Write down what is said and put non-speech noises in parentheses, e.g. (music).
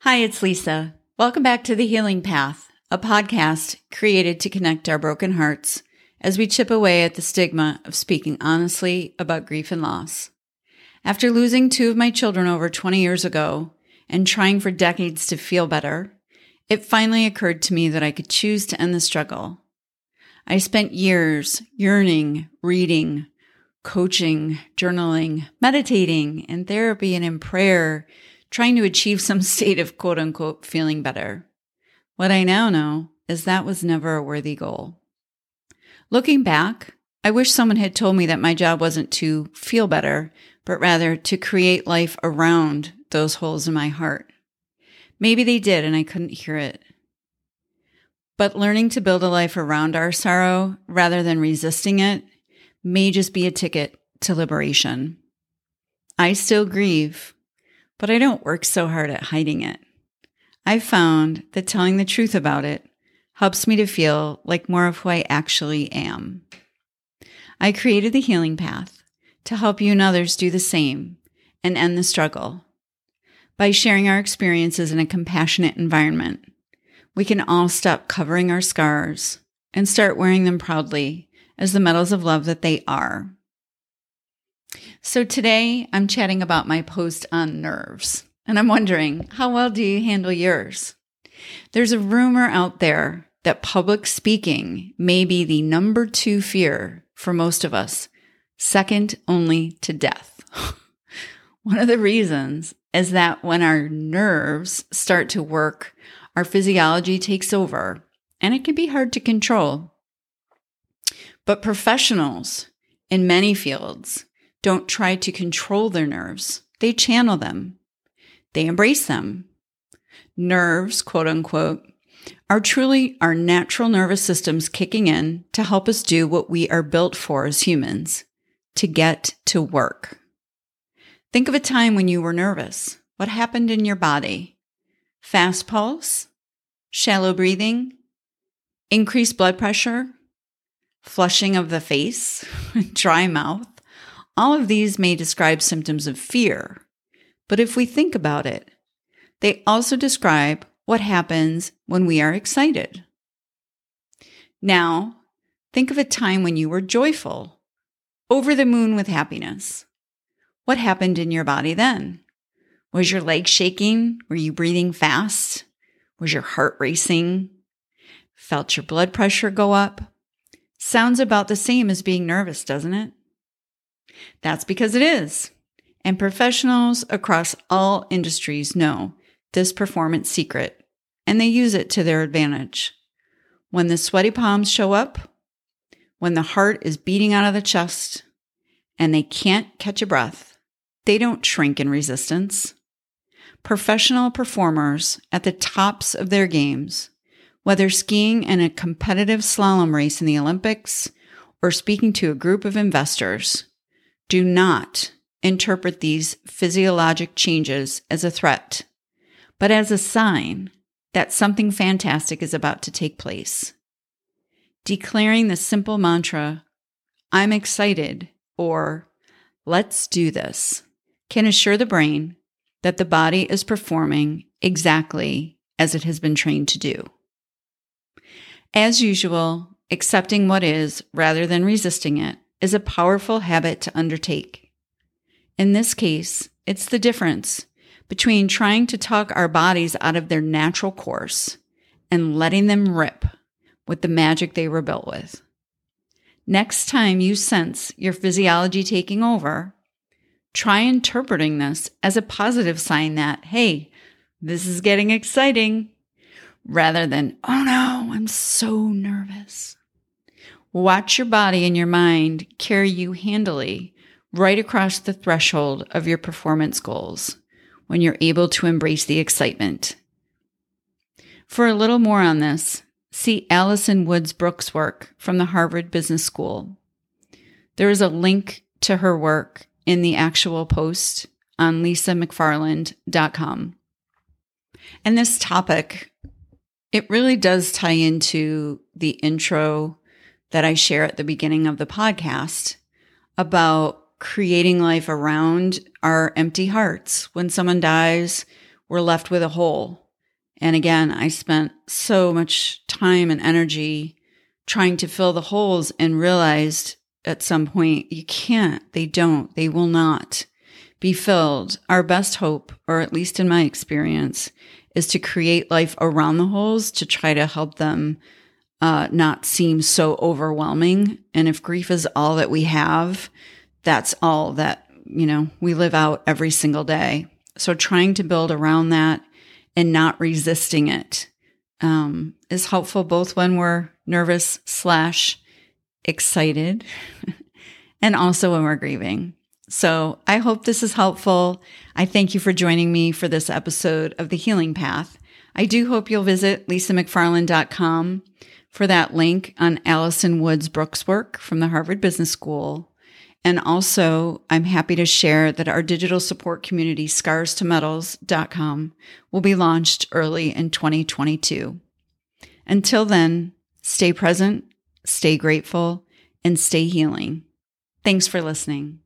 Hi, it's Lisa. Welcome back to The Healing Path, a podcast created to connect our broken hearts as we chip away at the stigma of speaking honestly about grief and loss. After losing two of my children over 20 years ago and trying for decades to feel better, it finally occurred to me that I could choose to end the struggle. I spent years yearning, reading, coaching, journaling, meditating, in therapy, and in prayer, trying to achieve some (laughs) state of quote unquote feeling better. What I now know is that was never a worthy goal. Looking back, I wish someone had told me that my job wasn't to feel better, but rather to create life around those holes in my heart. Maybe they did and I couldn't hear it. But learning to build a life around our sorrow rather than resisting it may just be a ticket to liberation. I still grieve, but I don't work so hard at hiding it. I've found that telling the truth about it helps me to feel like more of who I actually am. I created the healing path to help you and others do the same and end the struggle. By sharing our experiences in a compassionate environment, we can all stop covering our scars and start wearing them proudly as the medals of love that they are. So today I'm chatting about my post on nerves, and I'm wondering how well do you handle yours? There's a rumor out there that public speaking may be the number two fear for most of us, second only to death. (laughs) One of the reasons is that when our nerves start to work, our physiology takes over and it can be hard to control. But professionals in many fields don't try to control their nerves, they channel them, they embrace them. Nerves, quote unquote, are truly our natural nervous systems kicking in to help us do what we are built for as humans to get to work. Think of a time when you were nervous. What happened in your body? Fast pulse, shallow breathing, increased blood pressure, flushing of the face, (laughs) dry mouth. All of these may describe symptoms of fear. But if we think about it, they also describe what happens when we are excited. Now, think of a time when you were joyful, over the moon with happiness. What happened in your body then? Was your leg shaking? Were you breathing fast? Was your heart racing? Felt your blood pressure go up? Sounds about the same as being nervous, doesn't it? That's because it is. And professionals across all industries know this performance secret, and they use it to their advantage. When the sweaty palms show up, when the heart is beating out of the chest, and they can't catch a breath, they don't shrink in resistance. Professional performers at the tops of their games, whether skiing in a competitive slalom race in the Olympics or speaking to a group of investors, do not interpret these physiologic changes as a threat, but as a sign that something fantastic is about to take place. Declaring the simple mantra, I'm excited, or let's do this, can assure the brain that the body is performing exactly as it has been trained to do. As usual, accepting what is rather than resisting it is a powerful habit to undertake. In this case, it's the difference between trying to talk our bodies out of their natural course and letting them rip with the magic they were built with. Next time you sense your physiology taking over, try interpreting this as a positive sign that, hey, this is getting exciting, rather than, oh no, I'm so nervous. Watch your body and your mind carry you handily right across the threshold of your performance goals when you're able to embrace the excitement. For a little more on this, see Alison Woods Brooks' work from the Harvard Business School. There is a link to her work in the actual post on lisamcfarland.com. And this topic, it really does tie into the intro that I share at the beginning of the podcast about creating life around our empty hearts. When someone dies, we're left with a hole. And again, I spent so much time and energy trying to fill the holes and realized at some point you can't. They don't. They will not be filled. Our best hope, or at least in my experience, is to create life around the holes to try to help them uh, not seem so overwhelming. And if grief is all that we have, that's all that, you know, we live out every single day. So trying to build around that and not resisting it um, is helpful both when we're nervous slash excited (laughs) and also when we're grieving. So I hope this is helpful. I thank you for joining me for this episode of The Healing Path. I do hope you'll visit lisamcfarland.com for that link on Alison Woods Brooks' work from the Harvard Business School. And also, I'm happy to share that our digital support community, scars2medals.com, will be launched early in 2022. Until then, stay present, stay grateful, and stay healing. Thanks for listening.